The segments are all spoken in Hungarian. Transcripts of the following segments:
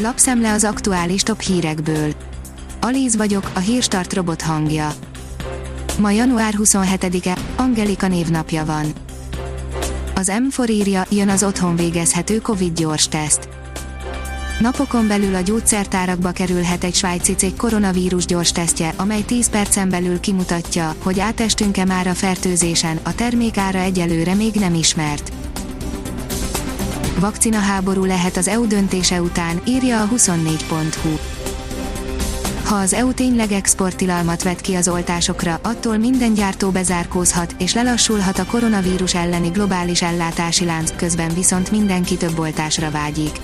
Lapszemle az aktuális top hírekből. Alíz vagyok, a hírstart robot hangja. Ma január 27-e, Angelika névnapja van. Az M4 írja, jön az otthon végezhető Covid gyors teszt. Napokon belül a gyógyszertárakba kerülhet egy svájci cég koronavírus gyors tesztje, amely 10 percen belül kimutatja, hogy átestünk-e már a fertőzésen, a termék ára egyelőre még nem ismert. Vakcina háború lehet az EU döntése után, írja a 24.hu. Ha az EU tényleg exporttilalmat vet ki az oltásokra, attól minden gyártó bezárkózhat, és lelassulhat a koronavírus elleni globális ellátási lánc, közben viszont mindenki több oltásra vágyik.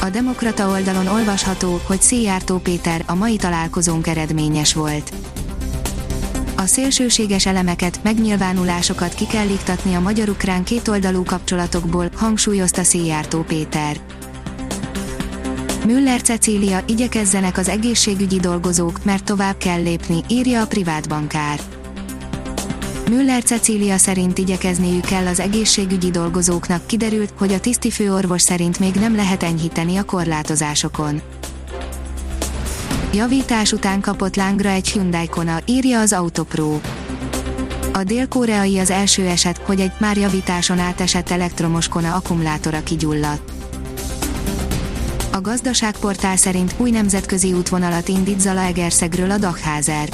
A Demokrata oldalon olvasható, hogy Széjártó Péter a mai találkozónk eredményes volt. A szélsőséges elemeket, megnyilvánulásokat ki kell iktatni a magyar-ukrán kétoldalú kapcsolatokból, hangsúlyozta Széjártó Péter. Müller Cecília, igyekezzenek az egészségügyi dolgozók, mert tovább kell lépni, írja a privát bankár. Müller Cecília szerint igyekezniük kell az egészségügyi dolgozóknak, kiderült, hogy a tisztifőorvos szerint még nem lehet enyhíteni a korlátozásokon. Javítás után kapott lángra egy Hyundai Kona, írja az Autopro. A dél-koreai az első eset, hogy egy már javításon átesett elektromos Kona akkumulátora kigyulladt. A gazdaságportál szerint új nemzetközi útvonalat indít Zalaegerszegről a Dachházer.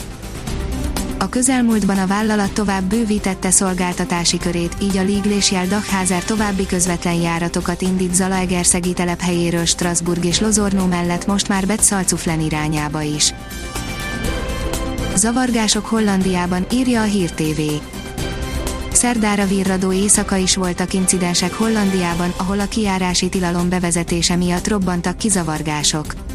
A közelmúltban a vállalat tovább bővítette szolgáltatási körét, így a Liglésjel Dachházer további közvetlen járatokat indít Zalaegerszegi telephelyéről Strasbourg és Lozornó mellett most már Betszalcuflen irányába is. Zavargások Hollandiában, írja a Hír TV. Szerdára virradó éjszaka is voltak incidensek Hollandiában, ahol a kiárási tilalom bevezetése miatt robbantak kizavargások.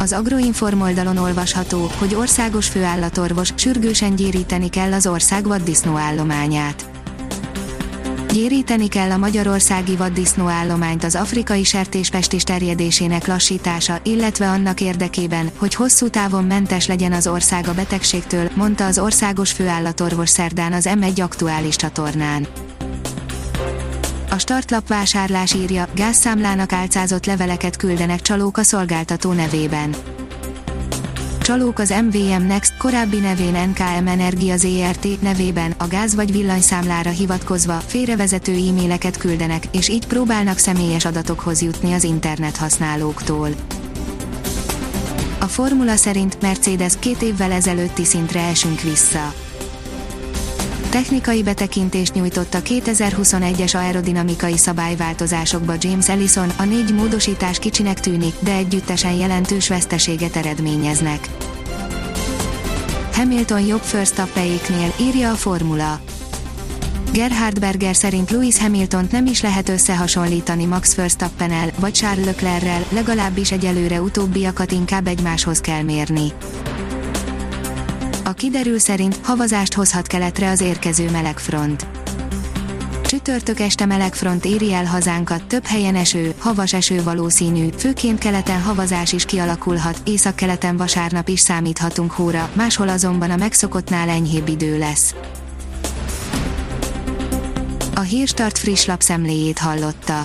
Az Agroinform oldalon olvasható, hogy országos főállatorvos sürgősen gyéríteni kell az ország vaddisznó állományát. Gyéríteni kell a magyarországi vaddisznó az afrikai sertéspestis terjedésének lassítása, illetve annak érdekében, hogy hosszú távon mentes legyen az ország a betegségtől, mondta az országos főállatorvos szerdán az M1 aktuális csatornán. A startlap vásárlás írja, gázszámlának álcázott leveleket küldenek csalók a szolgáltató nevében. Csalók az MVM Next, korábbi nevén NKM Energia ZRT nevében a gáz vagy villanyszámlára hivatkozva félrevezető e-maileket küldenek, és így próbálnak személyes adatokhoz jutni az internet használóktól. A formula szerint Mercedes két évvel ezelőtti szintre esünk vissza Technikai betekintést nyújtott a 2021-es aerodinamikai szabályváltozásokba James Ellison, a négy módosítás kicsinek tűnik, de együttesen jelentős veszteséget eredményeznek. Hamilton jobb Verstappenéknél, írja a formula. Gerhard Berger szerint Lewis Hamilton nem is lehet összehasonlítani Max Verstappennel, vagy Charles Leclerrel, legalábbis egyelőre utóbbiakat inkább egymáshoz kell mérni. A kiderül szerint havazást hozhat keletre az érkező melegfront. Csütörtök este melegfront éri el hazánkat, több helyen eső, havas eső valószínű, főként keleten havazás is kialakulhat, északkeleten vasárnap is számíthatunk hóra, máshol azonban a megszokottnál enyhébb idő lesz. A Hírstart friss lapszemléjét hallotta.